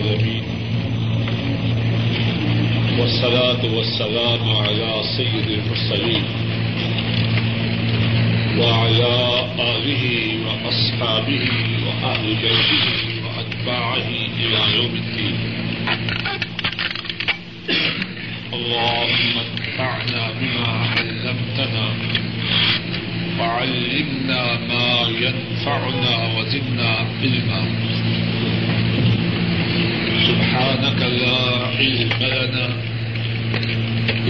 العالمين. والصلاة والسلام على سيد المرسلين وعلى آله وأصحابه وأهل بيته وأتباعه إلى يوم الدين. اللهم انفعنا بما علمتنا وعلمنا ما ينفعنا وزدنا علما. سبحانك لا علم لنا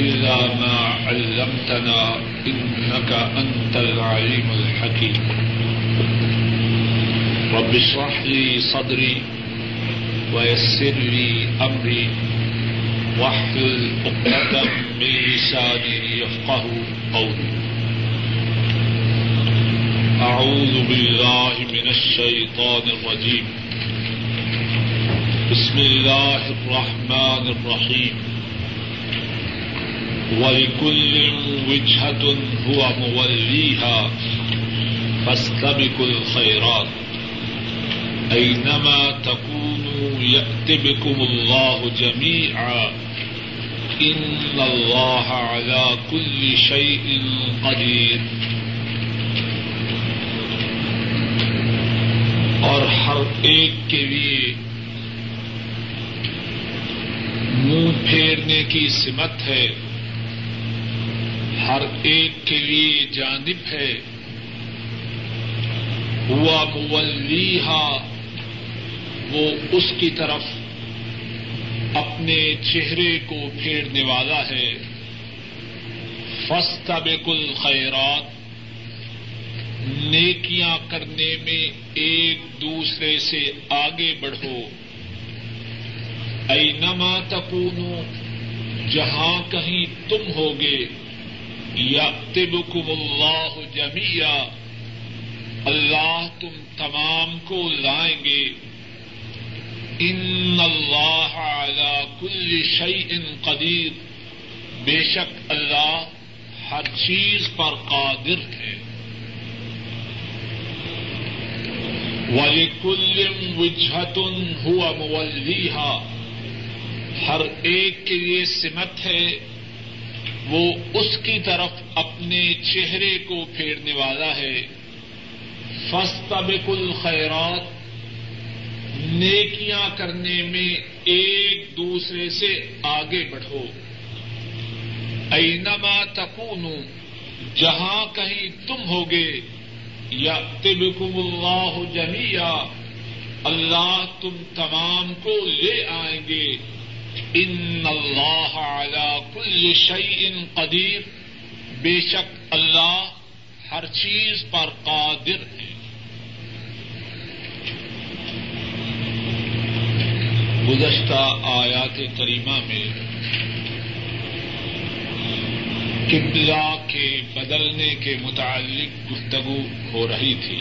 إلا ما علمتنا إنك أنت العليم الحكيم. رب اشرح لي صدري ويسر لي أمري واحلل عقدة من لساني يفقه قولي. أعوذ بالله من الشيطان الرجيم. بسم الله الرحمن الرحيم. ولكل وجهة هو موليها فاستبقوا الخيرات. أينما تكونوا يأت بكم الله جميعا، إن الله على كل شيء قدير. اور ہر ایک کے لیے منہ پھیرنے کی سمت ہے۔ ہر ایک کے لیے جانب ہے۔ ہوا مولیحا وہ اس کی طرف اپنے چہرے کو پھیرنے والا ہے۔ فستا بیکل خیرات نیکیاں کرنے میں ایک دوسرے سے آگے بڑھو۔ اینما تکونو، جہاں کہیں تم ہوگے یا تبکم اللہ جمیا اللہ تم تمام کو لائیں گے۔ ان اللہ علی کل شعی قدیر، بے شک اللہ ہر چیز پر قادر ہے۔ وَلِكُلِّ وِجْهَةٌ هُوَ مُوَلِّيهَا ہر ایک کے لیے سمت ہے، وہ اس کی طرف اپنے چہرے کو پھیرنے والا ہے۔ فَاسْتَبِقُوا الْخَيْرَاتِ نیکیاں کرنے میں ایک دوسرے سے آگے بڑھو۔ اینما تکونو جہاں کہیں تم ہوگے یا تبکم اللہ جمیا اللہ تم تمام کو لے آئیں گے۔ ان اللہ علی کل شعی قدیر بے شک اللہ ہر چیز پر قادر ہے۔ گزشتہ آیات کریمہ میں قبلہ کے بدلنے کے متعلق گفتگو ہو رہی تھی۔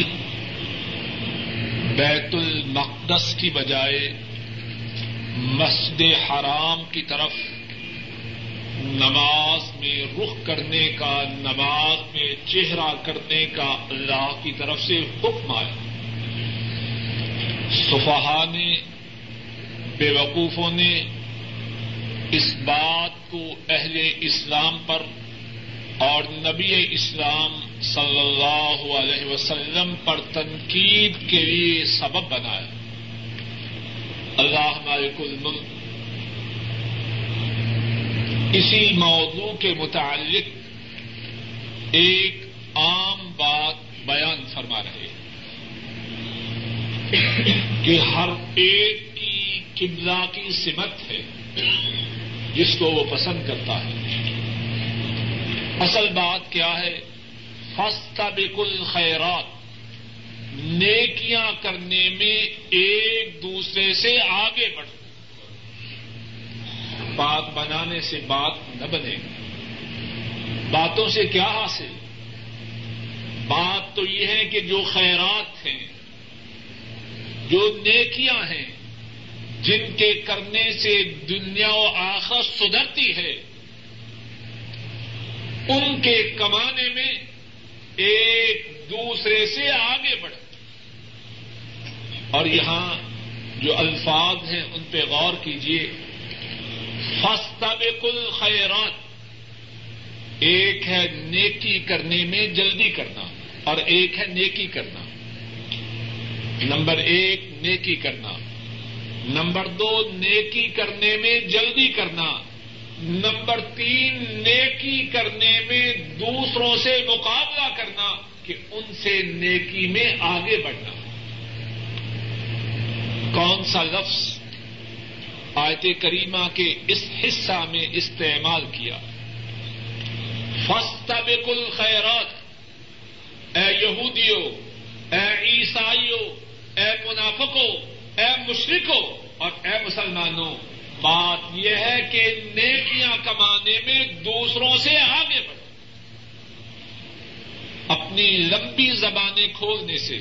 بیت المقدس کی بجائے مسجد حرام کی طرف نماز میں رخ کرنے کا، نماز میں چہرہ کرنے کا اللہ کی طرف سے حکم آیا۔ صفحا نے بے وقوفوں نے اس بات کو اہل اسلام پر اور نبی اسلام صلی اللہ علیہ وسلم پر تنقید کے لیے سبب بنایا۔ اللہ مالک الملک۔ اسی موضوع کے متعلق ایک عام بات بیان فرما رہے کہ ہر ایک کی قبلہ کی سمت ہے، جس کو وہ پسند کرتا ہے۔ اصل بات کیا ہے؟ فستا بالکل خیرات نیکیاں کرنے میں ایک دوسرے سے آگے بڑھو۔ بات بنانے سے بات نہ بنے۔ باتوں سے کیا حاصل؟ بات تو یہ ہے کہ جو خیرات ہیں، جو نیکیاں ہیں، جن کے کرنے سے دنیا و آخر سدھرتی ہے، ان کے کمانے میں ایک دوسرے سے آگے بڑھ اور یہاں جو الفاظ ہیں ان پہ غور کیجیے فستبق الخیرات۔ ایک ہے نیکی کرنے میں جلدی کرنا اور ایک ہے نیکی کرنا۔ نمبر ایک، نیکی کرنا۔ نمبر دو، نیکی کرنے میں جلدی کرنا۔ نمبر تین، نیکی کرنے میں دوسروں سے مقابلہ کرنا۔ کہ ان سے نیکی میں آگے بڑھنا۔ کون سا لفظ آیت کریمہ کے اس حصہ میں استعمال کیا؟ فستبق الخیرات۔ اے یہودیوں اے عیسائیوں اے منافقوں اے مشرقوں اور اے مسلمانوں بات یہ ہے کہ نیکیاں کمانے میں دوسروں سے آگے بڑھو اپنی لمبی زبانیں کھولنے سے،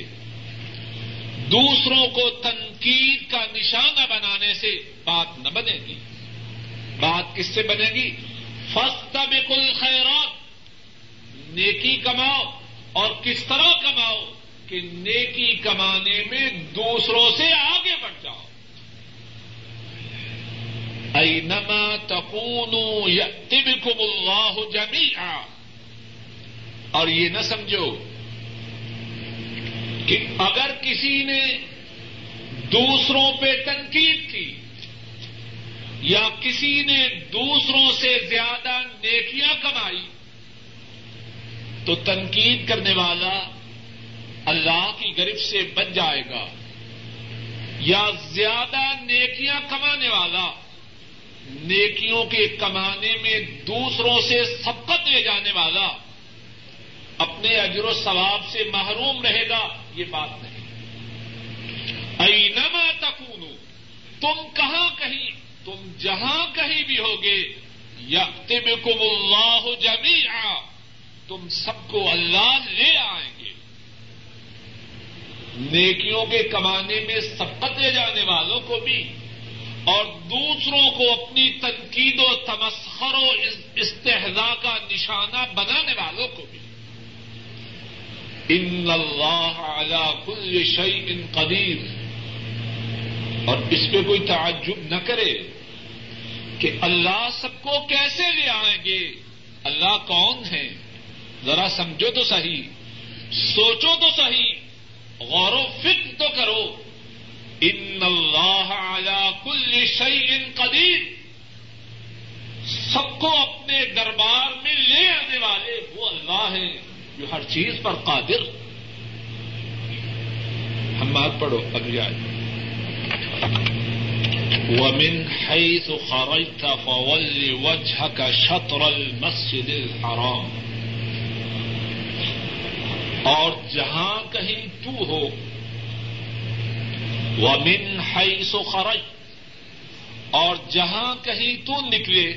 دوسروں کو تنقید کا نشانہ بنانے سے بات نہ بنے گی۔ بات کس سے بنے گی؟ فستا بکل خیرات نیکی کماؤ۔ اور کس طرح کماؤ؟ کہ نیکی کمانے میں دوسروں سے آگے بڑھ جاؤ۔ اینما تکون یتبکم اللہ جمیعا اور یہ نہ سمجھو کہ اگر کسی نے دوسروں پہ تنقید کی یا کسی نے دوسروں سے زیادہ نیکیاں کمائی، تو تنقید کرنے والا اللہ کی گرفت سے بچ جائے گا یا زیادہ نیکیاں کمانے والا نیکیوں کے کمانے میں دوسروں سے سبقت لے جانے والا اپنے اجر و ثواب سے محروم رہے گا، یہ بات نہیں۔ اینما تکون تم کہاں کہیں؟ تم جہاں کہیں بھی ہوگے یا تم اللہ جمی تم سب کو اللہ لے آئیں گے۔ نیکیوں کے کمانے میں سبقت لے جانے والوں کو بھی، اور دوسروں کو اپنی تنقید و تمسخر و استحضا کا نشانہ بنانے والوں کو بھی۔ ان اللہ علی کل شعی ان قدیر اور اس پہ کوئی تعجب نہ کرے کہ اللہ سب کو کیسے لے آئیں گے؟ اللہ کون ہے ذرا سمجھو تو صحیح، سوچو تو صحیح، غور و فکر تو کرو۔ ان اللہ علی کل شعی قدیر سب کو اپنے دربار میں لے آنے والے وہ اللہ ہیں۔ جو ہر چیز پر قادر۔ ہم بات پڑھو اگلی آج ومن حيث خرجت فول وجهك شطر المسجد الحرام۔ اور جہاں کہیں تو ہو۔ وہ من ہائی سو خرج اور جہاں کہیں تو نکلے۔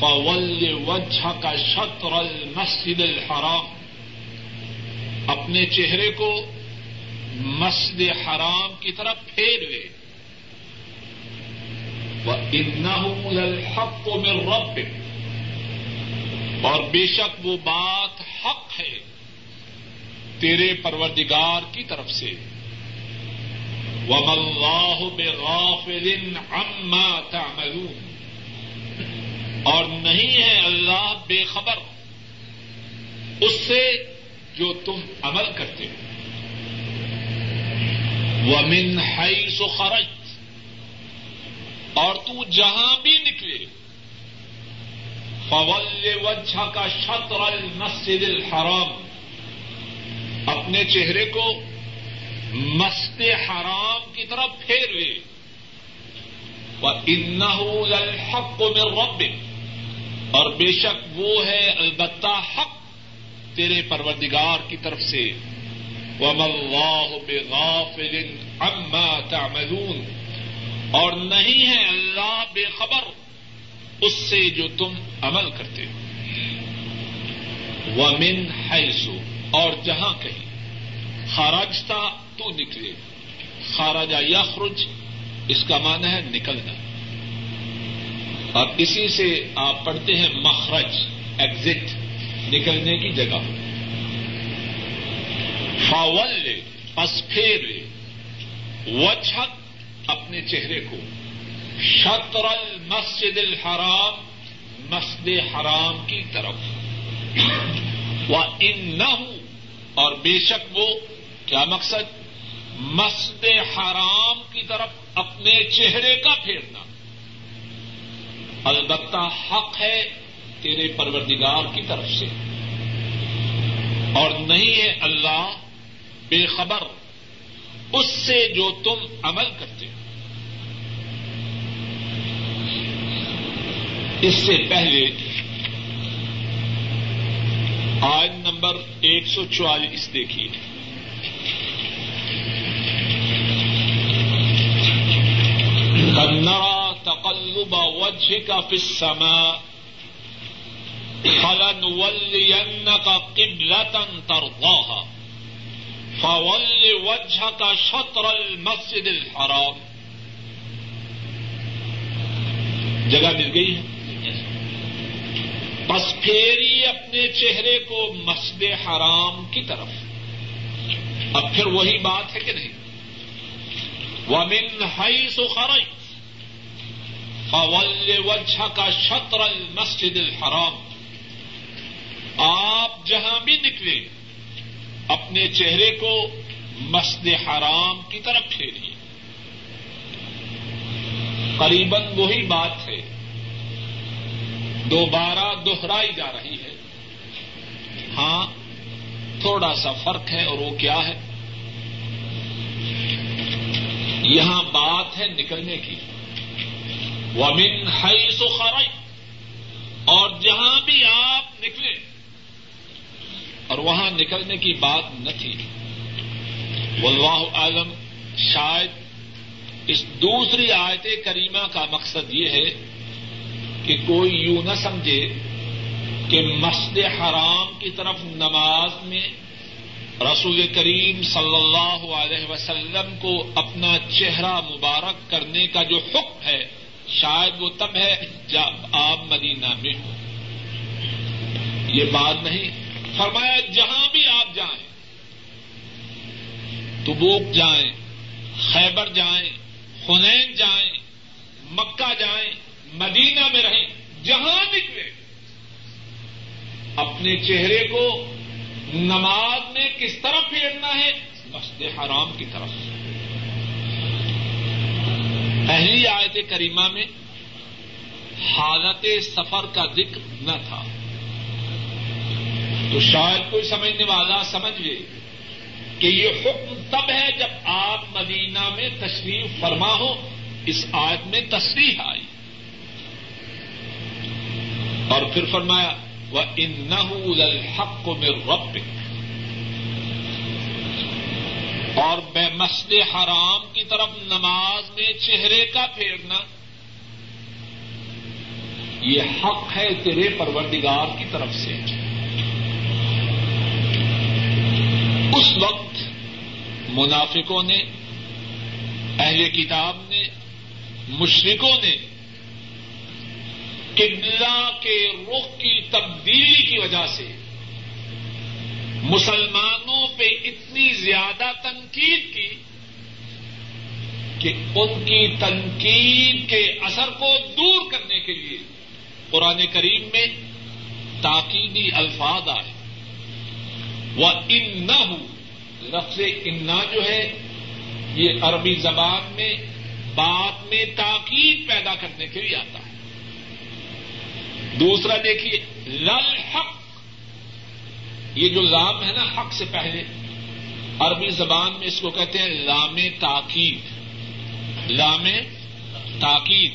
فول وجہ کا شطر المسجد الحرام اپنے چہرے کو مسجد حرام کی طرف پھیروے وہ اتنا حق کو میں رب اور بے شک وہ بات حق ہے تیرے پروردگار کی طرف سے۔ اللہ بغافل عما تعملون۔ اور نہیں ہے اللہ بے خبر. اس سے جو تم عمل کرتے ہو. ومن حیث خرجت. اور تو جہاں بھی نکلے. فول وجہ کا شطر المسجد الحرام. اپنے چہرے کو مست حرام کی طرف پھیروے ان الحق میں رب اور بے شک وہ ہے البتہ حق تیرے پروردگار کی طرف سے۔ اللہ بغافل عما تعملون۔ اور نہیں ہے اللہ بے خبر اس سے جو تم عمل کرتے ہو۔ ومن حیثو اور جہاں کہیں۔ خارج تھا تو نکلے۔ خارجہ یخرج، اس کا معنی ہے نکلنا۔ اور اسی سے آپ پڑھتے ہیں مخرج ایگزٹ نکلنے کی جگہ۔ فاول، پس پھیر۔ وجہک، اپنے چہرے کو۔ شطر المسجد الحرام، مسجد حرام کی طرف۔ وہ ان نہ اور بے شک وہ، کیا مقصد؟ مسجد حرام کی طرف اپنے چہرے کا پھیرنا۔ البتہ حق ہے تیرے پروردگار کی طرف سے۔ اور نہیں ہے اللہ بے خبر، اس سے جو تم عمل کرتے ہو۔ اس سے پہلے آج نمبر ایک سو چوالیس دیکھیے۔ کنڑا تقلب وجہ کا فسما فلن ولین کا ترضاها. فول وجہ کا شطر المسجد الحرام. جگہ مل گئی ہے؟ بس پھیری اپنے چہرے کو مسجد حرام کی طرف. اب پھر وہی بات ہے کہ نہیں؟ وہ من ہائی فول وجہ کا شطر المسجد الحرام۔ آپ جہاں بھی نکلے اپنے چہرے کو مسجد حرام کی طرف پھیریے۔ قریباً وہی بات ہے۔ دوبارہ دوہرائی جا رہی ہے۔ ہاں تھوڑا سا فرق ہے اور وہ کیا ہے؟ یہاں بات ہے نکلنے کی۔ ومن ہائی سو خرائی اور جہاں بھی آپ نکلے، اور وہاں نکلنے کی بات نہ تھی واللہ عالم شاید اس دوسری آیت کریمہ کا مقصد یہ ہے کہ کوئی یوں نہ سمجھے کہ مسجد حرام کی طرف نماز میں رسول کریم صلی اللہ علیہ وسلم کو اپنا چہرہ مبارک کرنے کا جو حکم ہے شاید وہ تب ہے جب آپ مدینہ میں ہوں۔ یہ بات نہیں۔ فرمایا، جہاں بھی آپ جائیں، تبوک جائیں، خیبر جائیں خنین جائیں، مکہ جائیں، مدینہ میں رہیں، جہاں نکلے، اپنے چہرے کو نماز میں کس طرح پھیرنا ہے؟ مسجد حرام کی طرف۔ پہلی آیت کریمہ میں حالت سفر کا ذکر نہ تھا۔ تو شاید کوئی سمجھنے والا سمجھ لے کہ یہ حکم تب ہے جب آپ مدینہ میں تشریف فرما ہو۔ اس آیت میں تصریح آئی۔ اور پھر فرمایا وہ ان الحق میں رب اور بے مسجد حرام کی طرف نماز میں چہرے کا پھیرنا۔ یہ حق ہے تیرے پروردگار کی طرف سے۔ اس وقت منافقوں نے، اہل کتاب نے مشرقوں نے قبلہ کے رخ کی تبدیلی کی وجہ سے مسلمانوں پہ اتنی زیادہ تنقید کی کہ ان کی تنقید کے اثر کو دور کرنے کے لیے قرآن کریم میں تاکیدی الفاظ آئے۔ وہ ان نہ ہوں لفظ انا جو ہے، یہ عربی زبان میں بات میں تاکید پیدا کرنے کے لیے آتا ہے۔ دوسرا دیکھیے لل حق یہ جو لام ہے نا، حق سے پہلے۔ عربی زبان میں اس کو کہتے ہیں لام تاکید۔ لام تاکید،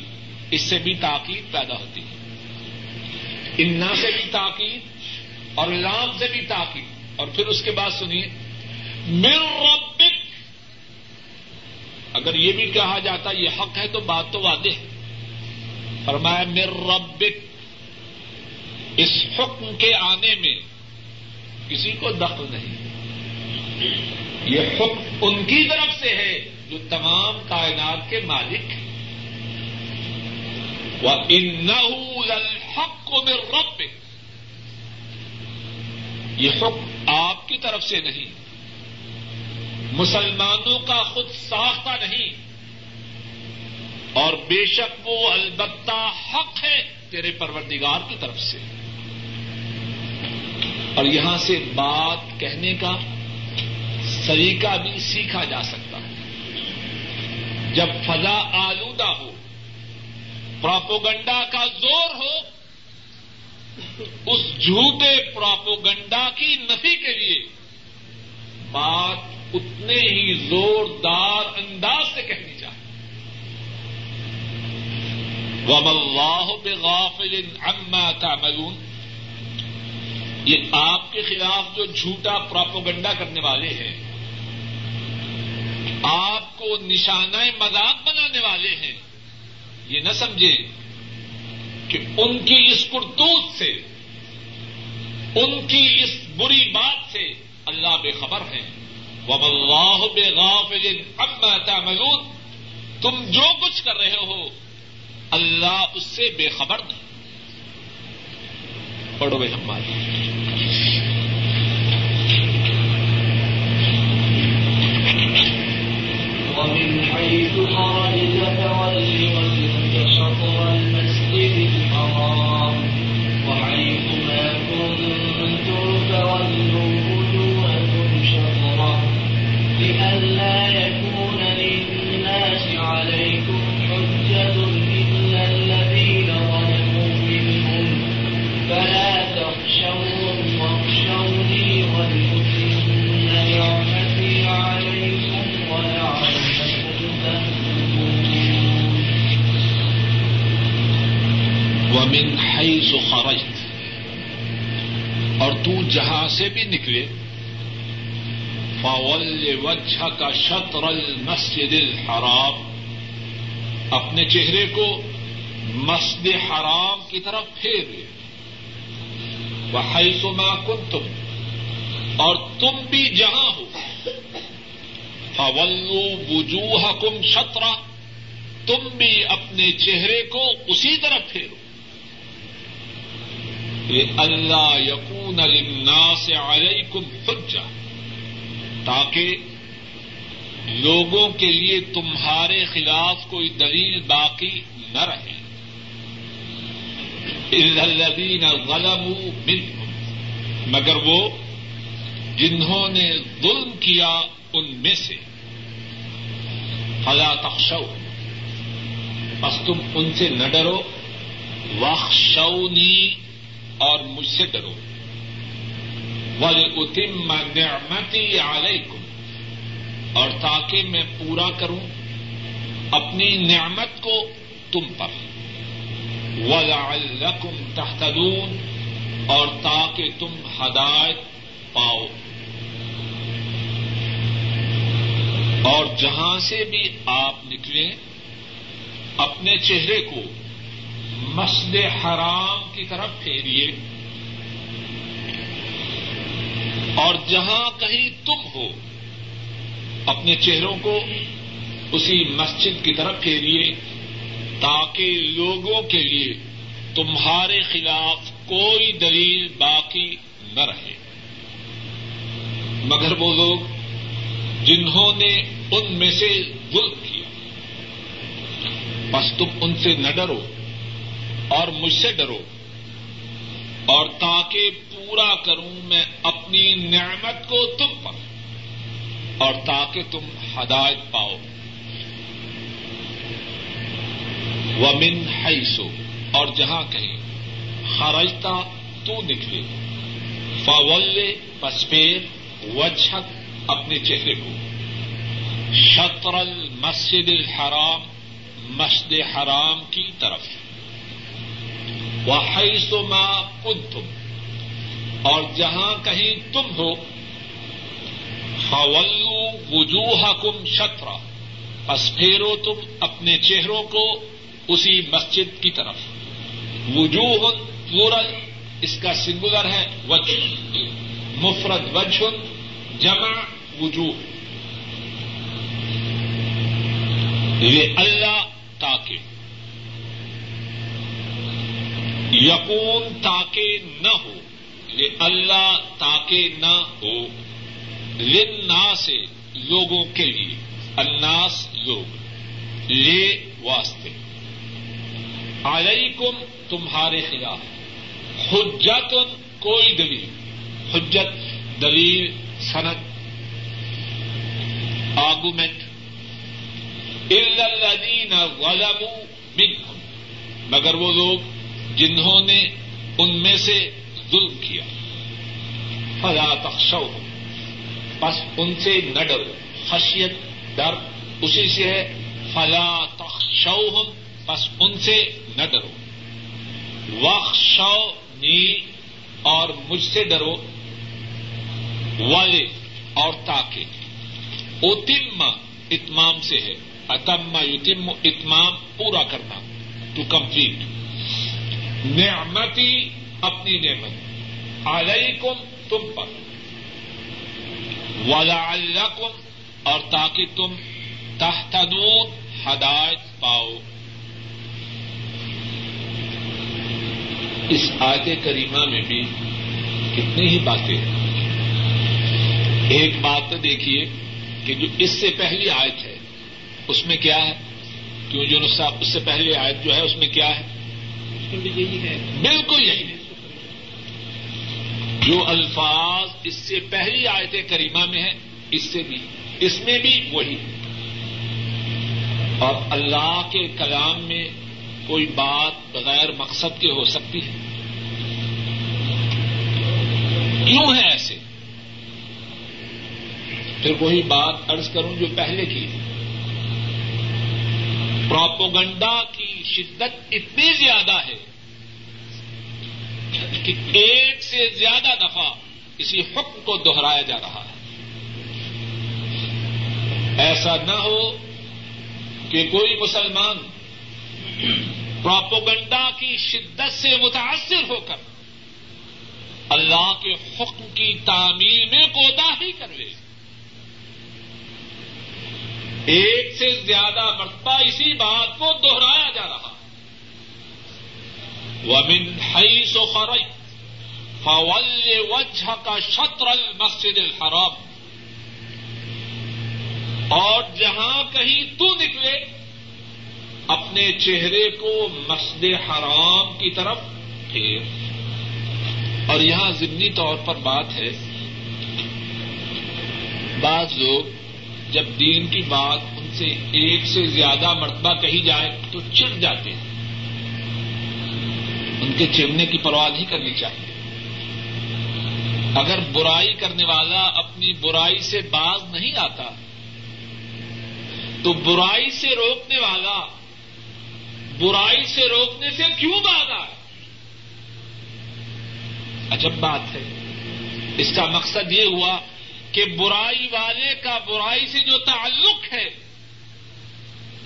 اس سے بھی تاکید پیدا ہوتی ہے۔ انا سے بھی تاکید اور لام سے بھی تاکید۔ اور پھر اس کے بعد سنیے مر ربک۔ اگر یہ بھی کہا جاتا، یہ حق ہے تو بات تو واضح ہے۔ فرمایا مر ربک۔ اس حکم کے آنے میں کسی کو دخل نہیں۔ یہ حکم ان کی طرف سے ہے جو تمام کائنات کے مالک۔ ہیں وہ ان کو میں رب یہ حکم آپ کی طرف سے نہیں۔ مسلمانوں کا خود ساختہ نہیں۔ اور بے شک وہ البتہ حق ہے تیرے پروردگار کی طرف سے۔ اور یہاں سے بات کہنے کا سلیقہ بھی سیکھا جا سکتا ہے۔ جب فضا آلودہ ہو، پراپوگنڈا کا زور ہو، اس جھوٹے پراپوگنڈا کی نفی کے لیے بات اتنے ہی زوردار انداز سے کہنی چاہیے۔ وم اللہ بغافل عما تعملون۔ یہ آپ کے خلاف جو جھوٹا پراپوگنڈا کرنے والے ہیں، آپ کو نشانہ مذاق بنانے والے ہیں، یہ نہ سمجھیں کہ ان کی اس کرتوت سے، ان کی اس بری بات سے اللہ بے خبر ہے وب اللہ بے غافل اب تعملون۔ تم جو کچھ کر رہے ہو، اللہ اس سے بے خبر نہیں۔ پڑھو بھائی ہماری۔ لئلا يكون للناس عليكم حجة تو جہاں سے بھی نکلے فول وجہ کا شطر المسجد الحرام۔ اپنے چہرے کو مسجد حرام کی طرف پھیر لے۔ وہ ما کن تم اور تم بھی جہاں ہو۔ فولو وجوہ کم شطرا تم بھی اپنے چہرے کو اسی طرف پھیرو۔ یہ اللہ یقو یقون للناس علیکم حجہ تاکہ لوگوں کے لیے تمہارے خلاف کوئی دلیل باقی نہ رہے۔ الذین ظلموا منہم مگر وہ جنہوں نے ظلم کیا ان میں سے۔ فلا تخشو بس تم ان سے نہ ڈرو۔ واخشونی اور مجھ سے ڈرو۔ ولاتم نعمتی علیکم اور تاکہ میں پورا کروں اپنی نعمت کو تم پر۔ ولعلکم تہتدون اور تاکہ تم ہدایت پاؤ۔ اور جہاں سے بھی آپ نکلیں، اپنے چہرے کو مسجد حرام کی طرف پھیریے۔ اور جہاں کہیں تم ہو، اپنے چہروں کو اسی مسجد کی طرف پھیریے تاکہ لوگوں کے لیے تمہارے خلاف کوئی دلیل باقی نہ رہے۔ مگر وہ لوگ جنہوں نے ان میں سے ظلم کیا، بس تم ان سے نہ ڈرو اور مجھ سے ڈرو۔ اور تاکہ پورا کروں میں اپنی نعمت کو تم پر اور تاکہ تم ہدایت پاؤ۔ ومن حیثو اور جہاں کہیں خرجتا تو نکلے۔ فول پسپیر وجہک اپنے چہرے کو۔ شطر المسجد الحرام، مسجد حرام کی طرف۔ وحیث ما کنتم۔ اور جہاں کہیں تم ہو، فولو وجوہکم شطرا۔ پس پھیرو تم اپنے چہروں کو اسی مسجد کی طرف۔ وجوہ پورل اس کا سنگولر ہے، وجہ۔ مفرد وجہ، جمع وجوہ۔ یہ اللہ تاکہ یقون تاکہ نہ ہو اللہ تاکہ نہ ہو لنا سے لوگوں کے لیے اناس لوگ، لے واسطے۔ علیکم تمہارے خلاف۔ حجت کوئی دلیل، حجت دلیل صنعت آرگومنٹ الدین غلب منکم مگر وہ لوگ جنہوں نے ان میں سے ظلم کیا۔ فلا تخشو بس ان سے نہ ڈرو۔ خشیت، ڈر، اسی سے ہے۔ فلا تخشو بس ان سے نہ ڈرو۔ وخشو نی اور مجھ سے ڈرو۔ والے اور تاکہ۔ اتم اتمام سے ہے۔ اتم یتم اتمام پورا کرنا۔ To complete. نعمتی اپنی نعمت۔ علیکم تم پر۔ ولا اور تاکہ تم تحتنون ہدایت پاؤ۔ اس آیت کریمہ میں بھی کتنی ہی باتیں ہیں۔ ایک بات تو دیکھیے کہ جو اس سے پہلی آیت ہے، اس میں کیا ہے؟ کیوں جو صاحب اس سے پہلی آیت جو ہے، اس میں کیا ہے؟ بالکل یہی ہے۔ جو الفاظ اس سے پہلی آیت کریمہ میں ہے، اس سے بھی۔ اس میں بھی وہی۔ اور اللہ کے کلام میں کوئی بات بغیر مقصد کے ہو سکتی ہے۔ کیوں ہے ایسے؟ پھر وہی بات ارض کروں جو پہلے کی۔ پراپوگنڈا کی شدت اتنی زیادہ ہے کہ ایک سے زیادہ دفعہ اسی حکم کو دوہرایا جا رہا ہے۔ ایسا نہ ہو کہ کوئی مسلمان پراپوگنڈا کی شدت سے متاثر ہو کر اللہ کے حکم کی تعمیر میں کوتا ہی کر لے۔ ایک سے زیادہ مرتبہ اسی بات کو دوہرایا جا رہا ومن حیث خرج فول وجہ کا شطر المسجد الحرام۔ اور جہاں کہیں تو نکلے، اپنے چہرے کو مسجد حرام کی طرف پھیر۔ اور یہاں ضمنی طور پر بات ہے، بعض لوگ جب دین کی بات ان سے ایک سے زیادہ مرتبہ کہی جائے تو چڑ جاتے ہیں۔ ان کے چڑنے کی پرواہ نہیں کرنی چاہیے۔ اگر برائی کرنے والا اپنی برائی سے باز نہیں آتا، تو برائی سے روکنے والا، برائی سے روکنے سے کیوں باز آئے؟ عجب بات ہے۔ اس کا مقصد یہ ہوا کہ برائی والے کا برائی سے جو تعلق ہے،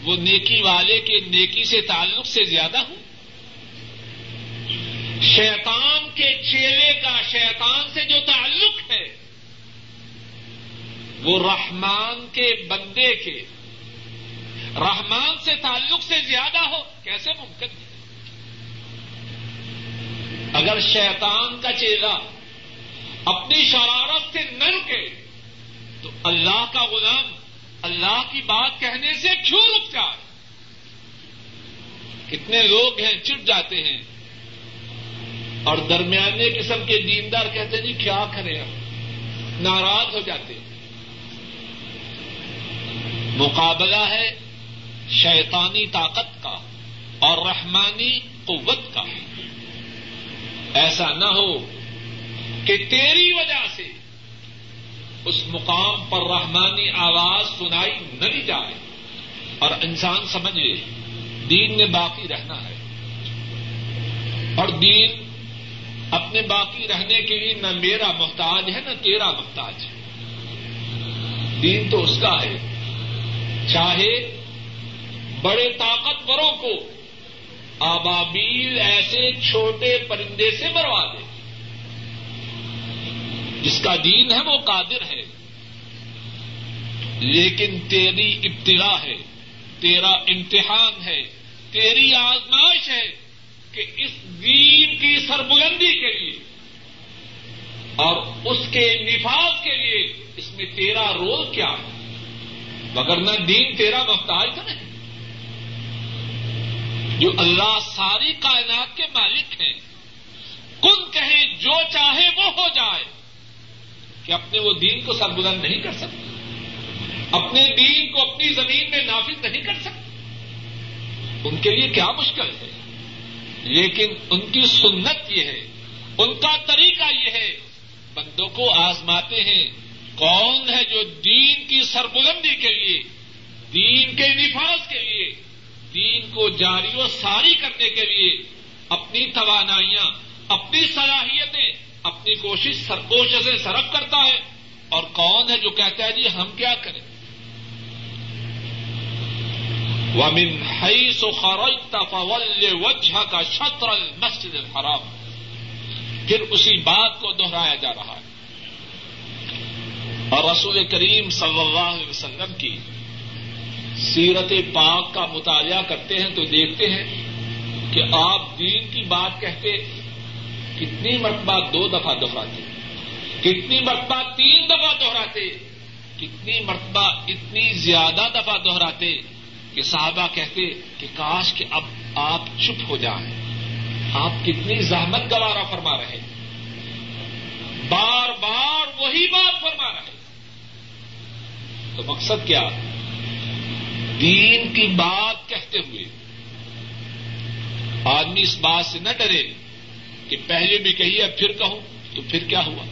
وہ نیکی والے کے نیکی سے تعلق سے زیادہ ہو شیطان کے چیلے کا شیطان سے جو تعلق ہے، وہ رحمان کے بندے کے رحمان سے تعلق سے زیادہ ہو، کیسے ممکن ہے؟ اگر شیطان کا چیلا اپنی شرارت سے نر کے تو اللہ کا غلام اللہ کی بات کہنے سے کیوں رک جائے کتنے لوگ ہیں چٹ جاتے ہیں اور درمیانے قسم کے دیندار کہتے ہیں جی کیا کریں ہم؟ ناراض ہو جاتے ہیں۔ مقابلہ ہے شیطانی طاقت کا اور رحمانی قوت کا۔ ایسا نہ ہو کہ تیری وجہ سے اس مقام پر رحمانی آواز سنائی نہ دی جائے۔ اور انسان سمجھے دین میں باقی رہنا ہے۔ اور دین اپنے باقی رہنے کے لیے نہ میرا محتاج ہے، نہ تیرا محتاج ہے۔ دین تو اس کا ہے۔ چاہے بڑے طاقتوروں کو آبابیل ایسے چھوٹے پرندے سے مروا دے۔ جس کا دین ہے وہ قادر ہے۔ لیکن تیری ابتلا ہے، تیرا امتحان ہے، تیری آزمائش ہے کہ اس دین کی سربلندی کے لیے اور اس کے نفاذ کے لیے اس میں تیرا رول کیا ہے۔ وگرنہ دین تیرا محتاج تو نہیں۔ جو اللہ ساری کائنات کے مالک ہیں، کن کہے جو چاہے وہ ہو جائے۔ کہ اپنے وہ دین کو سربلند نہیں کر سکتے اپنے دین کو اپنی زمین میں نافذ نہیں کر سکتے ان کے لیے کیا مشکل ہے؟ لیکن ان کی سنت یہ ہے، ان کا طریقہ یہ ہے، بندوں کو آزماتے ہیں، کون ہے جو دین کی سربلندی کے لیے، دین کے نفاذ کے لیے، دین کو جاری و ساری کرنے کے لیے اپنی توانائیاں، اپنی صلاحیتیں اپنی کوشش سرکوش سے سرف کرتا ہے اور کون ہے جو کہتا ہے جی ہم کیا کریں؟ ومن حيث خرجت فول وجهك کا شطر المسجد الحرام پھر اسی بات کو دہرایا جا رہا ہے۔ اور رسول کریم صلی اللہ علیہ وسلم کی سیرت پاک کا مطالعہ کرتے ہیں تو دیکھتے ہیں کہ آپ دین کی بات کہتے کتنی مرتبہ دو دفعہ دہراتے کتنی مرتبہ تین دفعہ دہراتے، کتنی مرتبہ اتنی زیادہ دفعہ دہراتے کہ صحابہ کہتے کہ کاش کہ اب آپ چپ ہو جائیں۔ آپ کتنی زحمت گوارا فرما رہے بار بار وہی بات فرما رہے تو مقصد کیا؟ دین کی بات کہتے ہوئے آدمی اس بات سے نہ ڈرے۔ کہ پہلے بھی کہیے پھر کہوں تو پھر کیا ہوا؟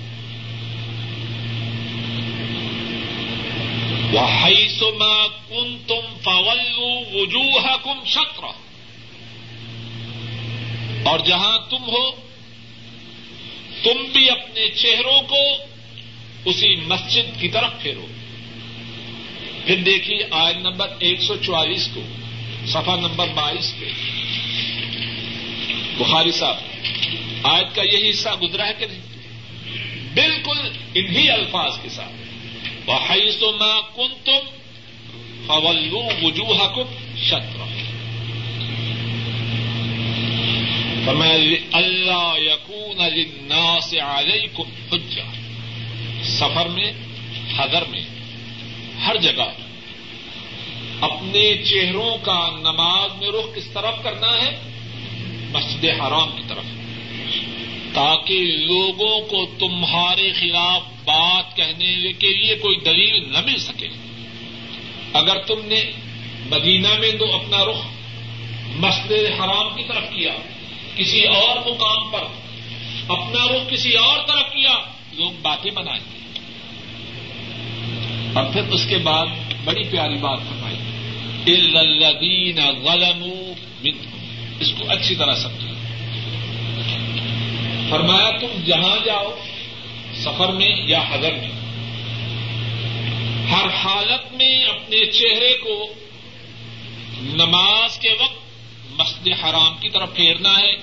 وہ کن تم فولو وجوہ کم شکر اور جہاں تم ہو، تم بھی اپنے چہروں کو اسی مسجد کی طرف پھیرو۔ پھر دیکھیے آئن نمبر ایک سو چوالیس کو سفا نمبر بائیس پہ بخاری صاحب آیت کا یہی حصہ گزرا ہے کہ نہیں؟ بالکل انہی الفاظ کے ساتھ۔ تو میں کن تم فولو وجوہ کم شطر اللہ یقون النا سے علیہ کم حجا سفر میں، حضر میں، ہر جگہ اپنے چہروں کا نماز میں رخ کس طرف کرنا ہے؟ مسجد حرام کی طرف۔ تاکہ لوگوں کو تمہارے خلاف بات کہنے کے لیے کوئی دلیل نہ مل سکے۔ اگر تم نے مدینہ میں تو اپنا رخ مسجد حرام کی طرف کیا، کسی اور مقام پر اپنا رخ کسی اور طرف کیا، لوگ باتیں بنائیں گے۔ اور پھر اس کے بعد بڑی پیاری بات فرمائی الدین غلم اس کو اچھی طرح سمجھو فرمایا تم جہاں جاؤ، سفر میں یا حضر میں۔ ہر حالت میں اپنے چہرے کو نماز کے وقت مسجد حرام کی طرف پھیرنا ہے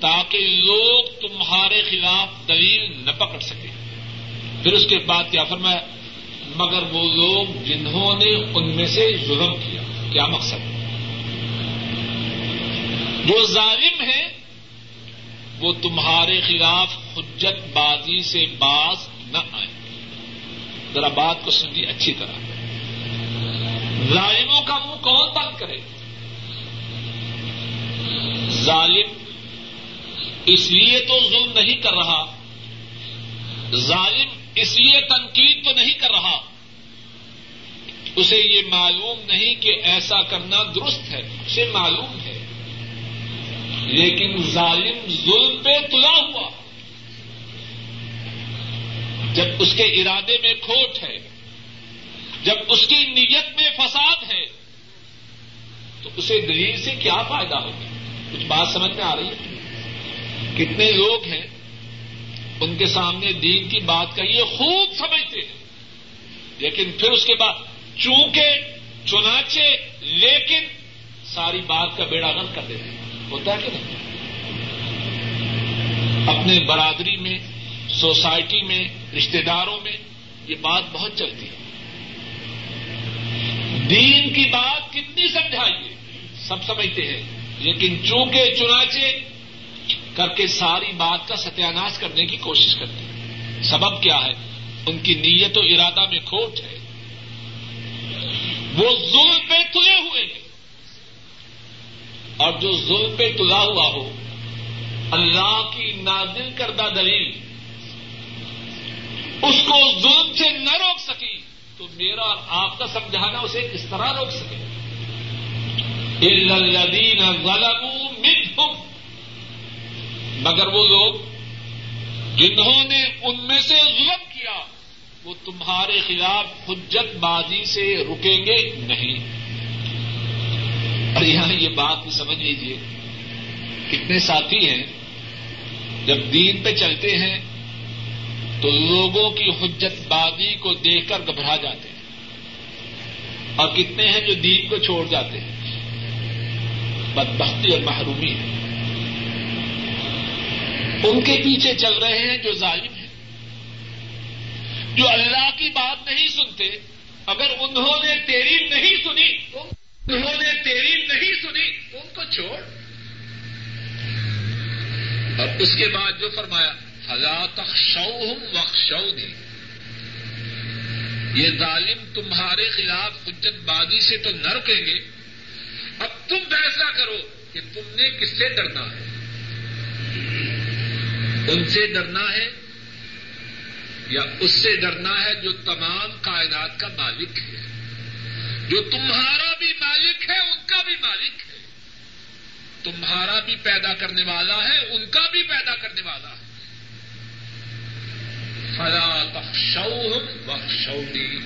تاکہ لوگ تمہارے خلاف دلیل نہ پکڑ سکے پھر اس کے بعد کیا فرمایا؟ مگر وہ لوگ جنہوں نے ان میں سے ظلم کیا کیا مقصد؟ جو ظالم ہے وہ تمہارے خلاف حجت بازی سے باز نہ آئے۔ ذرا بات کو سنجیے اچھی طرح۔ ظالموں کا منہ کون بند کرے؟ ظالم اس لیے تو ظلم نہیں کر رہا۔ ظالم اس لیے تنقید تو نہیں کر رہا۔ اسے یہ معلوم نہیں کہ ایسا کرنا درست ہے، اسے معلوم ہے۔ لیکن ظالم ظلم پہ تلا ہوا۔ جب اس کے ارادے میں کھوٹ ہے، جب اس کی نیت میں فساد ہے، تو اسے دلیل سے کیا فائدہ ہوگا؟ کچھ بات سمجھ میں آ رہی ہے؟ کتنے لوگ ہیں، ان کے سامنے دین کی بات کہیے خوب سمجھتے ہیں، لیکن پھر اس کے بعد چونکہ چنانچے لیکن ساری بات کا بیڑا غلط کر دیتے ہیں۔ ہوتا ہے کہ نہیں؟ اپنے برادری میں، سوسائٹی میں رشتے داروں میں یہ بات بہت چلتی ہے۔ دین کی بات کتنی سمجھائیے، سب سمجھتے ہیں، لیکن چونکہ چنانچے کر کے ساری بات کا ستیاناش کرنے کی کوشش کرتے ہیں۔ سبب کیا ہے؟ ان کی نیت و ارادہ میں کھوٹ ہے۔ وہ ظلم پہ تلے ہوئے ہیں۔ اور جو ظلم پہ تلا ہوا ہو، اللہ کی نازل کردہ دلیل، اس کو ظلم سے نہ روک سکی، تو میرا اور آپ کا سمجھانا اسے کس طرح روک سکے۔ الدین غلط منہم مگر وہ لوگ جنہوں نے ان میں سے ظلم کیا، وہ تمہارے خلاف حجت بازی سے رکیں گے نہیں۔ اور یہاں یہ بات بھی سمجھ لیجیے کتنے ساتھی ہیں، جب دین پہ چلتے ہیں، تو لوگوں کی حجت بازی کو دیکھ کر گھبرا جاتے ہیں۔ اور کتنے ہیں جو دین کو چھوڑ جاتے ہیں؟ بدبختی اور محرومی ہے ان کے پیچھے چل رہے ہیں جو ظالم ہیں۔ جو اللہ کی بات نہیں سنتے اگر انہوں نے تیری نہیں سنی انہوں نے تیری نہیں سنی ان کو چھوڑ اور اس کے بعد جو فرمایا، فلا تخشو ہوں یہ ظالم تمہارے خلاف حجت بازی سے تو نہ رکیں گے۔ اب تم فیصلہ کرو کہ تم نے کس سے ڈرنا ہے۔ ان سے ڈرنا ہے یا اس سے ڈرنا ہے جو تمام کائنات کا مالک ہے۔ جو تمہارا بھی مالک ہے، ان کا بھی مالک ہے۔ تمہارا بھی پیدا کرنے والا ہے، ان کا بھی پیدا کرنے والا ہے۔ فلا تخشو بخشونی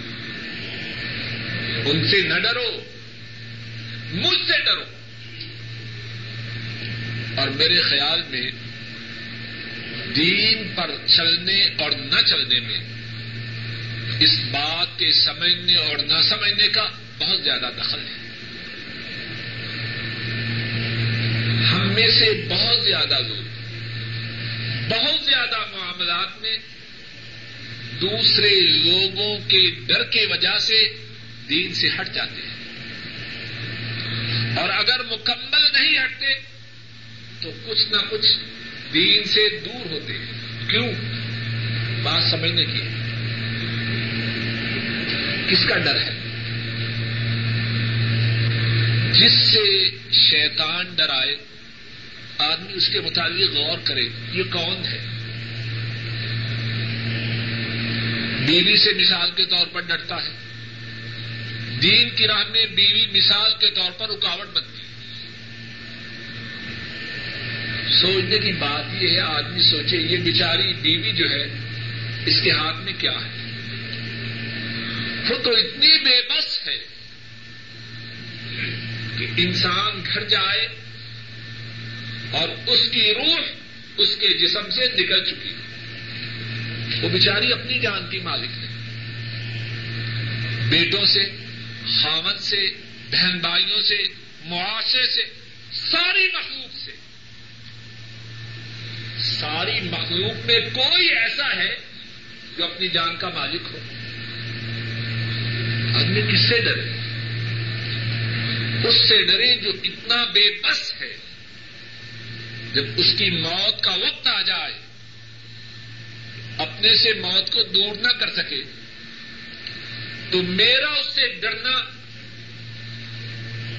ان سے نہ ڈرو، مجھ سے ڈرو۔ اور میرے خیال میں، دین پر چلنے اور نہ چلنے میں، اس بات کے سمجھنے اور نہ سمجھنے کا بہت زیادہ دخل ہے ہم میں سے بہت زیادہ لوگ، بہت زیادہ معاملات میں دوسرے لوگوں کے ڈر کی وجہ سے دین سے ہٹ جاتے ہیں۔ اور اگر مکمل نہیں ہٹتے تو کچھ نہ کچھ دین سے دور ہوتے ہیں۔ کیوں؟ بات سمجھنے کی۔ کس کا ڈر ہے؟ جس سے شیطان ڈرائے آدمی اس کے مطابق غور کرے، یہ کون ہے؟ بیوی سے مثال کے طور پر ڈرتا ہے۔ دین کی راہ میں بیوی مثال کے طور پر رکاوٹ بنتی ہے۔ سوچنے کی بات یہ ہے، آدمی سوچے، یہ بیچاری بیوی جو ہے، اس کے ہاتھ میں کیا ہے؟ وہ تو اتنی بے بس ہے کہ انسان گھر جائے اور اس کی روح اس کے جسم سے نکل چکی وہ بیچاری اپنی جان کی مالک ہے۔ بیٹوں سے خامن سے، بہن بھائیوں سے، معاشرے سے، ساری مخلوق سے۔ ساری مخلوق میں کوئی ایسا ہے جو اپنی جان کا مالک ہو۔ آدمی کس سے ڈرے؟ اس سے ڈرے جو اتنا بے بس ہے۔ جب اس کی موت کا وقت آ جائے، اپنے سے موت کو دور نہ کر سکے، تو میرا اس سے ڈرنا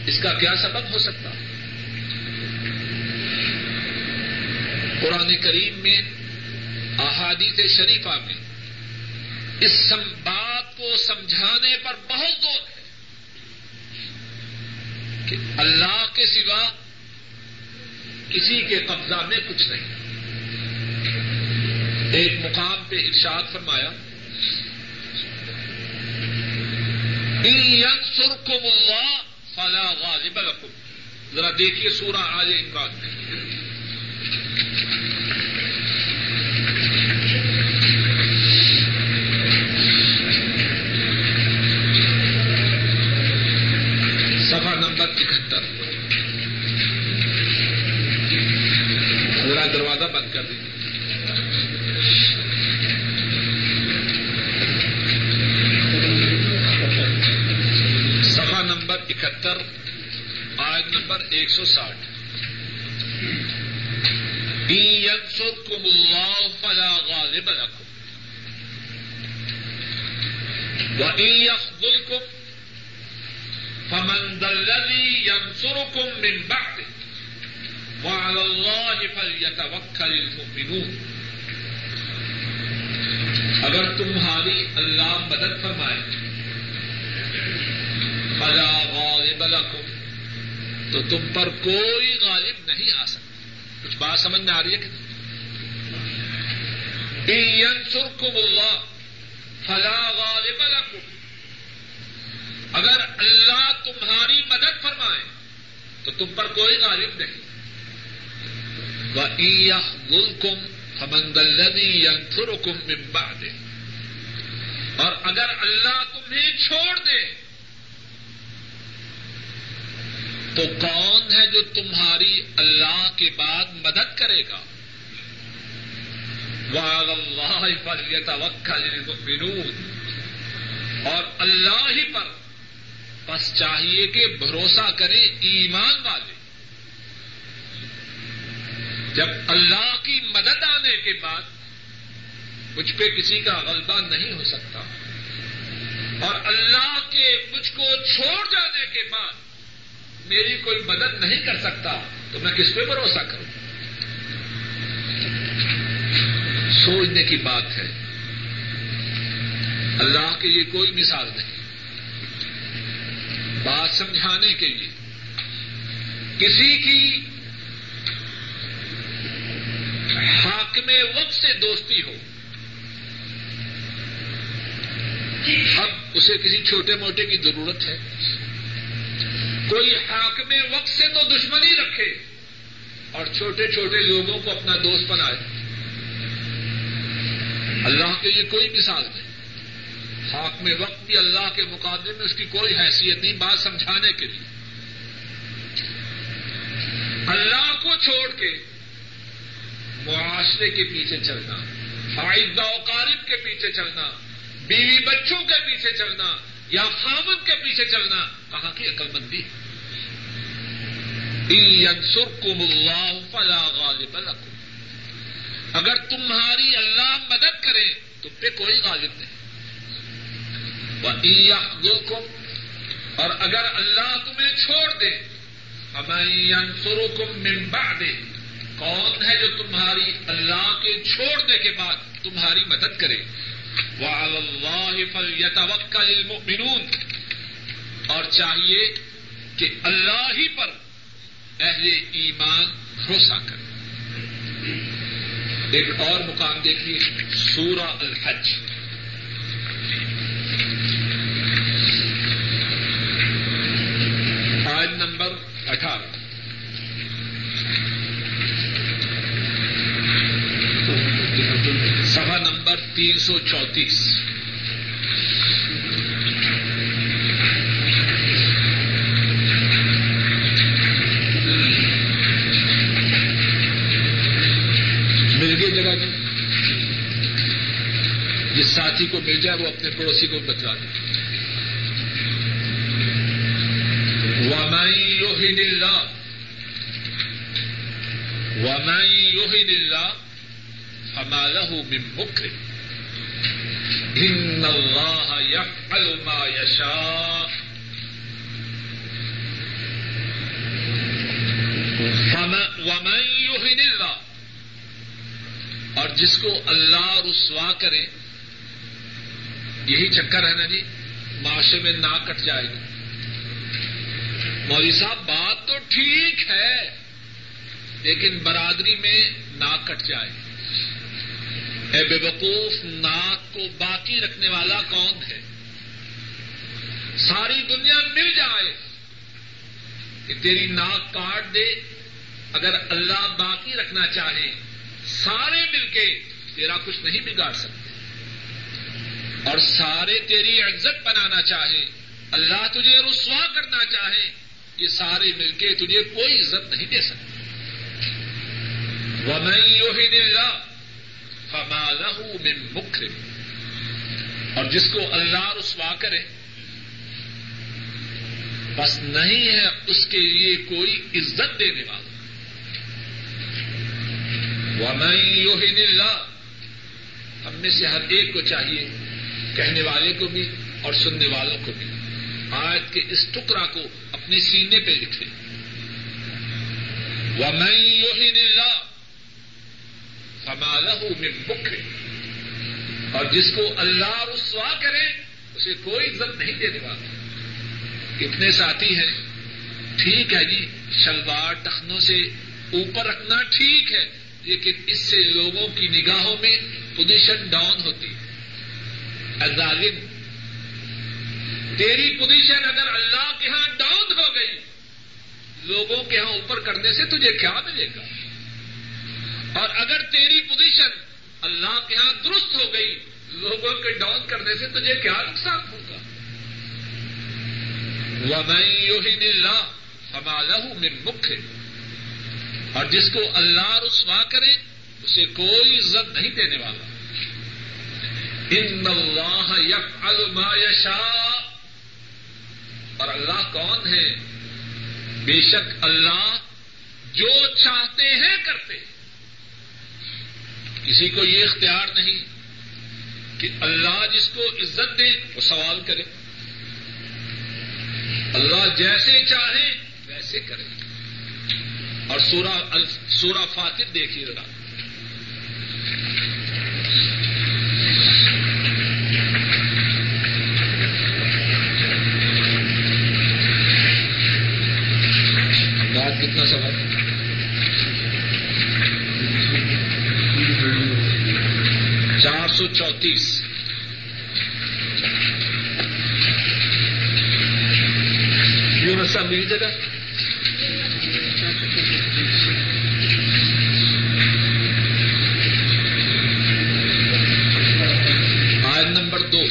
اس کا کیا سبب ہو سکتا؟ قرآن کریم میں، احادیث شریفہ میں اس بات کو سمجھانے پر بہت زور ہے کہ اللہ کے سوا کسی کے قبضہ میں کچھ نہیں۔ ایک مقام پہ ارشاد فرمایا سرکم اللہ فلا غالب لکم. ذرا دیکھیے سورہ آج عمران میں سفا نمبر اکہتر ذرا دروازہ بند کر دیجیے سفا نمبر اکہتر آج نمبر ایک سو ساٹھ۔ کم اللہ فلا غالب لکم۔ و یخ کم فمن دلدی ينصركم من بعده۔ وعلى الله فليتوكل المؤمنون۔ اگر تمہاری اللہ مدد فرمائے، فلا تو تم پر کوئی غالب نہیں آ سکتا۔ کچھ بات سمجھ میں آ رہی ہے کہ ينصركم اللہ فلا غالب لكم اگر اللہ تمہاری مدد فرمائے تو تم پر کوئی غالب نہیں۔ وَإِيَحْظُلْكُمْ فَمَنْ ذَا الَّذِي يَنْصُرُكُمْ مِنْ بَعْدِهِ۔ اور اگر اللہ تمہیں چھوڑ دے تو کون ہے جو تمہاری اللہ کے بعد مدد کرے گا؟ اور اللہ ہی پر بس چاہیے کہ بھروسہ کریں ایمان والے۔ جب اللہ کی مدد آنے کے بعد مجھ پہ کسی کا غلبہ نہیں ہو سکتا، اور اللہ کے مجھ کو چھوڑ جانے کے بعد میری کوئی مدد نہیں کر سکتا تو میں کس پہ بھروسہ کروں؟ سوچنے کی بات ہے۔ اللہ کے لیے کوئی مثال نہیں۔ بات سمجھانے کے لیے۔ کسی کی حاکم وقت سے دوستی ہو، اب اسے کسی چھوٹے موٹے کی ضرورت ہے۔ کوئی حاکم وقت سے تو دشمنی رکھے اور چھوٹے چھوٹے لوگوں کو اپنا دوست بنائے۔ اللہ کے لیے کوئی مثال نہیں۔ حاکم وقت بھی اللہ کے مقابلے میں اس کی کوئی حیثیت نہیں، بات سمجھانے کے لیے۔ اللہ کو چھوڑ کے معاشرے کے پیچھے چلنا، فائدہ قارب کے پیچھے چلنا، بیوی بچوں کے پیچھے چلنا یا خامد کے پیچھے چلنا کہاں کی عقل مندی سرکم اللہ فلا غالب لکم۔ اگر تمہاری اللہ مدد کرے، تم پہ کوئی غالب نہیں۔ وہ اور اگر اللہ تمہیں چھوڑ دے ہمیں سروکم ممبا دے کون ہے جو تمہاری اللہ کے چھوڑنے کے بعد تمہاری مدد کرے؟ اللہ فل المؤمنون۔ اور چاہیے کہ اللہ ہی پر اہل ایمان بھروسہ کرے۔ ایک اور مقام دیکھیے، سورہ الحج۔ آج نمبر اٹھارہ۔ سفا نمبر تین سو چونتیس۔ مل گئی جگہ جی جس ساتھی کو مل جائے، وہ اپنے پڑوسی کو بتلا دے۔ ومائی یوہین اللہ ومائی یوہین اللہ فما من مکرم ان اللہ يفعل ما يشاء. ومن يهن اللہ اور جس کو اللہ رسوا کرے، یہی چکر ہے نا جی معاشرے میں ناک کٹ جائے گی مولوی صاحب، بات تو ٹھیک ہے، لیکن برادری میں ناک کٹ جائے۔ گی اے بے وقوف، ناک کو باقی رکھنے والا کون ہے؟ ساری دنیا مل جائے کہ تیری ناک کاٹ دے، اگر اللہ باقی رکھنا چاہے، سارے مل کے تیرا کچھ نہیں بگاڑ سکتے۔ اور سارے تیری عزت بنانا چاہے، اللہ تجھے رسوا کرنا چاہے، یہ سارے مل کے تجھے کوئی عزت نہیں دے سکتے۔ وہ نہیں اللہ من مکرم اور جس کو اللہ رسوا کرے، بس نہیں ہے اس کے لیے کوئی عزت دینے والا۔ ومن اللہ ہم میں سے ہر ایک کو چاہیے، کہنے والے کو بھی اور سننے والوں کو بھی۔ آیت کے اس ٹکڑا کو اپنے سینے پہ لکھ لیں وہ میں یوہی نیلا ہمارا ہوں میں اور جس کو اللہ رسوا کرے اسے کوئی عزت نہیں دینے والا۔ کتنے ساتھی ہیں۔ ٹھیک ہے جی شلوار ٹخنوں سے اوپر رکھنا ٹھیک ہے، لیکن اس سے لوگوں کی نگاہوں میں پوزیشن ڈاؤن ہوتی۔ ہے ظالم تیری پوزیشن اگر اللہ کے ہاں ڈاؤن ہو گئی، لوگوں کے ہاں اوپر کرنے سے تجھے کیا ملے گا؟ اور اگر تیری پوزیشن اللہ کے ہاں درست ہو گئی، لوگوں کے ڈاؤن کرنے سے تجھے کیا نقصان ہوگا؟ وہ میں یو ہی میں مکھ اور جس کو اللہ رسوا کرے، اسے کوئی عزت نہیں دینے والا۔ ان اللہ یفعل ما یشاء اور اللہ کون ہے؟ بے شک اللہ جو چاہتے ہیں کرتے۔ ہیں کسی کو یہ اختیار نہیں کہ اللہ جس کو عزت دے وہ سوال کرے۔ اللہ جیسے چاہے ویسے کرے۔ اور سورہ سورہ فاتر دیکھیے ذرا۔ بات کتنا سوال چار سو چونتیس یونیورسٹی میری جگہ آئن نمبر دو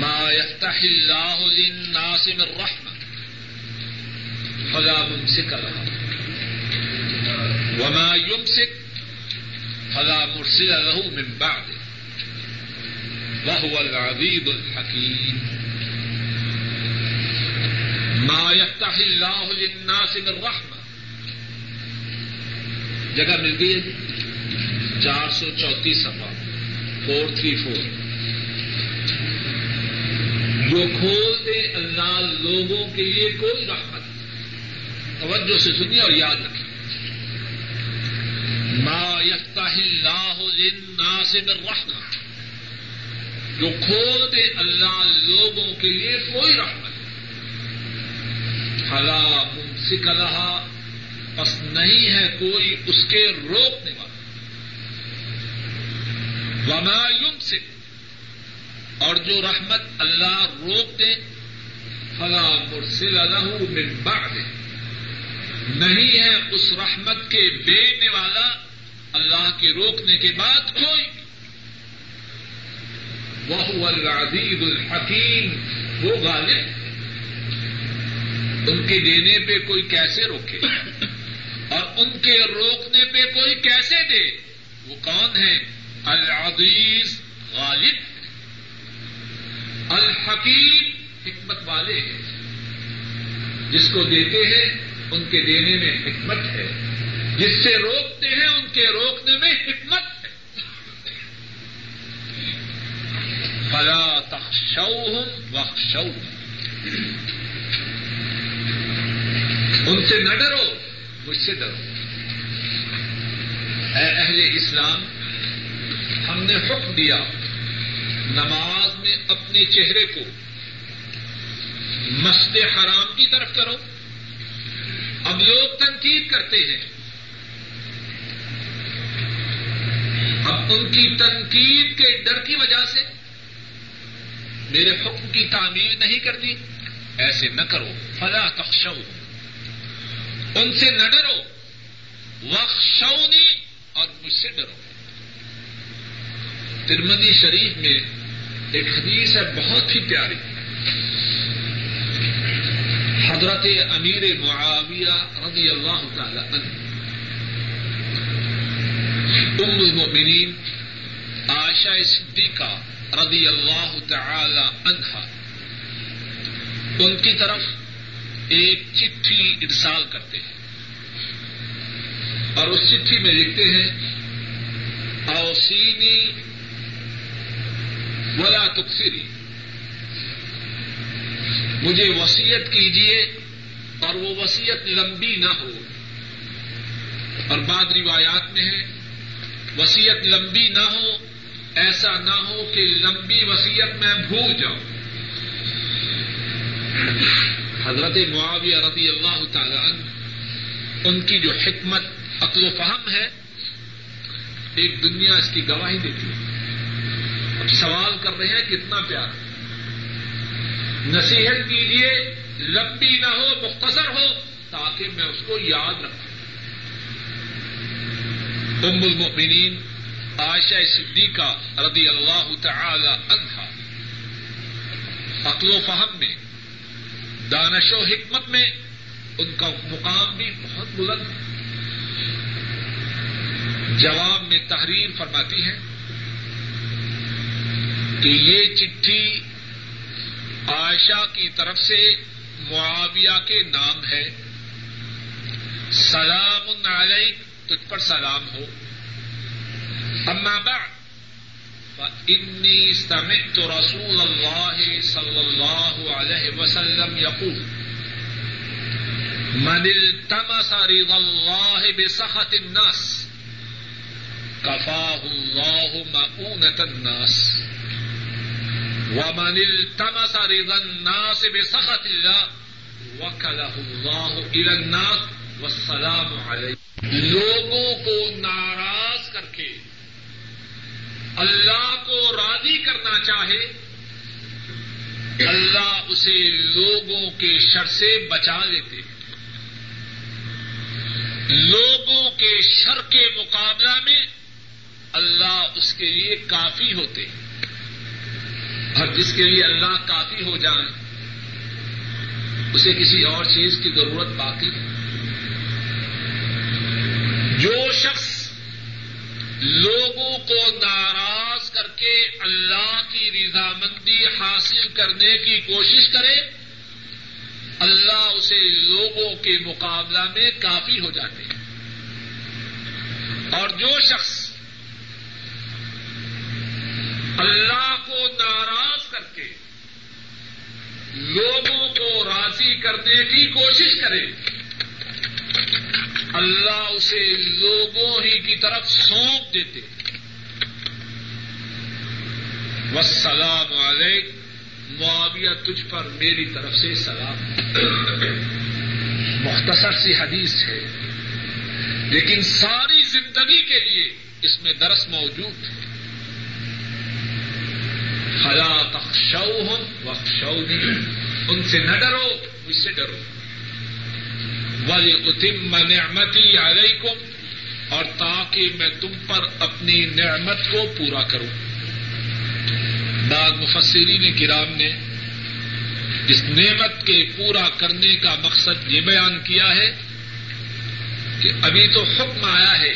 ما يفتح الله للناس من رحمة فلا ممسك لها وما يمسك فلا مرسل له من بعده وهو العزيز الحكيم. ما يفتح الله للناس من رحمة. جگہ مل گئی ہے جی؟ چار سو چونتیس سفا فور تھری فور جو کھول دے اللہ لوگوں کے لیے کوئی رحمت. توجہ سے سنیے اور یاد رکھیے ما یفتح اللہ للناس رحمہ جو کھول دے اللہ لوگوں کے لیے کوئی رحمت فلا ممسک لہا بس نہیں ہے کوئی اس کے روکنے والا۔ وما یمسک، اور جو رحمت اللہ روک دے فلا مرسل له من بعد نہیں ہے اس رحمت کے بینے والا اللہ کے روکنے کے بعد کوئی۔ وہ العزیز الحکیم وہ غالب ان کے دینے پہ کوئی کیسے روکے؟ اور ان کے روکنے پہ کوئی کیسے دے؟ وہ کون ہے العزیز، غالب۔ الحکیم حکمت والے ہیں۔ جس کو دیتے ہیں، ان کے دینے میں حکمت ہے۔ جس سے روکتے ہیں، ان کے روکنے میں حکمت ہے فلا تخشوہم وخشوہم ان سے نہ ڈرو، مجھ سے ڈرو۔ اے اہل اسلام، ہم نے حکم دیا نماز میں اپنے چہرے کو مسجد حرام کی طرف کرو۔ اب لوگ تنقید کرتے ہیں۔ اب ان کی تنقید کے ڈر کی وجہ سے میرے حکم کی تعمیر نہیں کرتی ایسے نہ کرو، فلا تخشو۔ ان سے نہ ڈرو۔ وخشونی اور مجھ سے ڈرو۔ ترمدی شریف میں ایک حدیث ہے بہت ہی پیاری۔ حضرت امیر معاویہ رضی اللہ تعالی عنہ۔ ام المؤمنین عائشہ صدیقہ رضی اللہ تعالی عنہا۔ ان کی طرف ایک چٹھی ارسال کرتے ہیں۔ اور اس چٹھی میں لکھتے ہیں اوسینی ولا تکسری مجھے وسیعت کیجیے اور وہ وسیعت لمبی نہ ہو۔ اور بعد روایات میں ہے وسیعت لمبی نہ ہو ایسا نہ ہو کہ لمبی وسیعت میں بھول جاؤں۔ حضرت معاویہ رضی اللہ تعالی عنہ، ان کی جو حکمت، عقل و فہم ہے، ایک دنیا اس کی گواہی دیتی ہے۔ اب سوال کر رہے ہیں کتنا پیار۔ نصیحت کیجیے لمبی نہ ہو، مختصر ہو، تاکہ میں اس کو یاد رکھوں۔ ام المؤمنین عائشہ صدیقہ رضی اللہ تعالی عنہا. عقل و فہم میں، دانش و حکمت میں ان کا مقام بھی بہت بلند ہے۔ جواب میں تحریر فرماتی ہے کہ یہ چٹھی عائشہ کی طرف سے معاویہ کے نام ہے۔ سلام علیک، تجھ پر سلام ہو۔ اما بعد، فإني سمعت رسول الله صلى الله عليه وسلم يقول، من التمس رضا الله بسخط الناس، كفاه الله مؤونة الناس. ومن التمس رضا الناس بسخط الله، وكله الله إلى الناس والسلام عليه لوگوں کو ناراض کر کے اللہ کو راضی کرنا چاہے، اللہ اسے لوگوں کے شر سے بچا لیتے۔ لوگوں کے شر کے مقابلہ میں اللہ اس کے لیے کافی ہوتے۔ اور جس کے لیے اللہ کافی ہو جائے، اسے کسی اور چیز کی ضرورت باقی۔ جو شخص لوگوں کو ناراض کر کے اللہ کی رضامندی حاصل کرنے کی کوشش کرے، اللہ اسے لوگوں کے مقابلہ میں کافی ہو جاتے ہیں۔ اور جو شخص اللہ کو ناراض کر کے لوگوں کو راضی کرنے کی کوشش کرے اللہ اسے لوگوں ہی کی طرف سونپ دیتے وسلام علیک معاویہ تجھ پر میری طرف سے سلام۔ مختصر سی حدیث ہے۔ لیکن ساری زندگی کے لیے اس میں درس موجود ہے۔ خلا تخشو ہوں وخشو ان سے نہ ڈرو، مجھ سے ڈرو۔ ولی اتم نعمتی علیکم اور تاکہ میں تم پر اپنی نعمت کو پورا کروں۔ بعض مفسرین کرام نے اس نعمت کے پورا کرنے کا مقصد یہ بیان کیا ہے کہ ابھی تو حکم آیا ہے،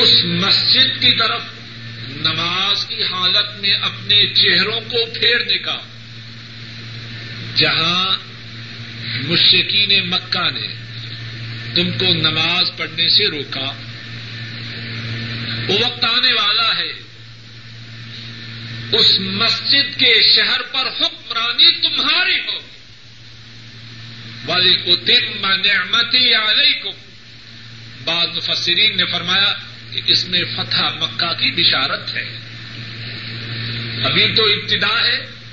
اس مسجد کی طرف نماز کی حالت میں اپنے چہروں کو پھیرنے کا، جہاں مشقین مکہ نے تم کو نماز پڑھنے سے روکا۔ وہ وقت آنے والا ہے۔ اس مسجد کے شہر پر حکمرانی تمہاری ہو۔ والی اتم نعمتی علیکم بعض مفسرین نے فرمایا کہ اس میں فتح مکہ کی بشارت ہے۔ ابھی تو ابتدا ہے۔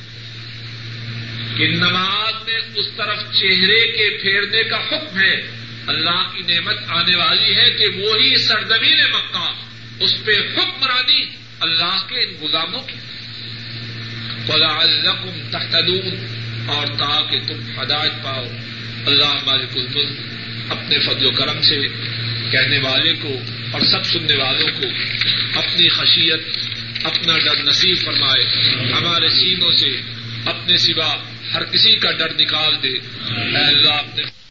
کہ نماز میں اس طرف چہرے کے پھیرنے کا حکم ہے۔ اللہ کی نعمت آنے والی ہے کہ وہی سرزمین مکہ، اس پہ حکمرانی اللہ کے ان غلاموں کی۔ فلعلکم تحتدون اور تاکہ تم ہدایت پاؤ۔ اللہ مالک الملک اپنے فضل و کرم سے کہنے والے کو اور سب سننے والوں کو اپنی خشیت، اپنا ڈر نصیب فرمائے۔ ہمارے سینوں سے اپنے سوا ہر کسی کا ڈر نکال دے۔ اللہ اپنے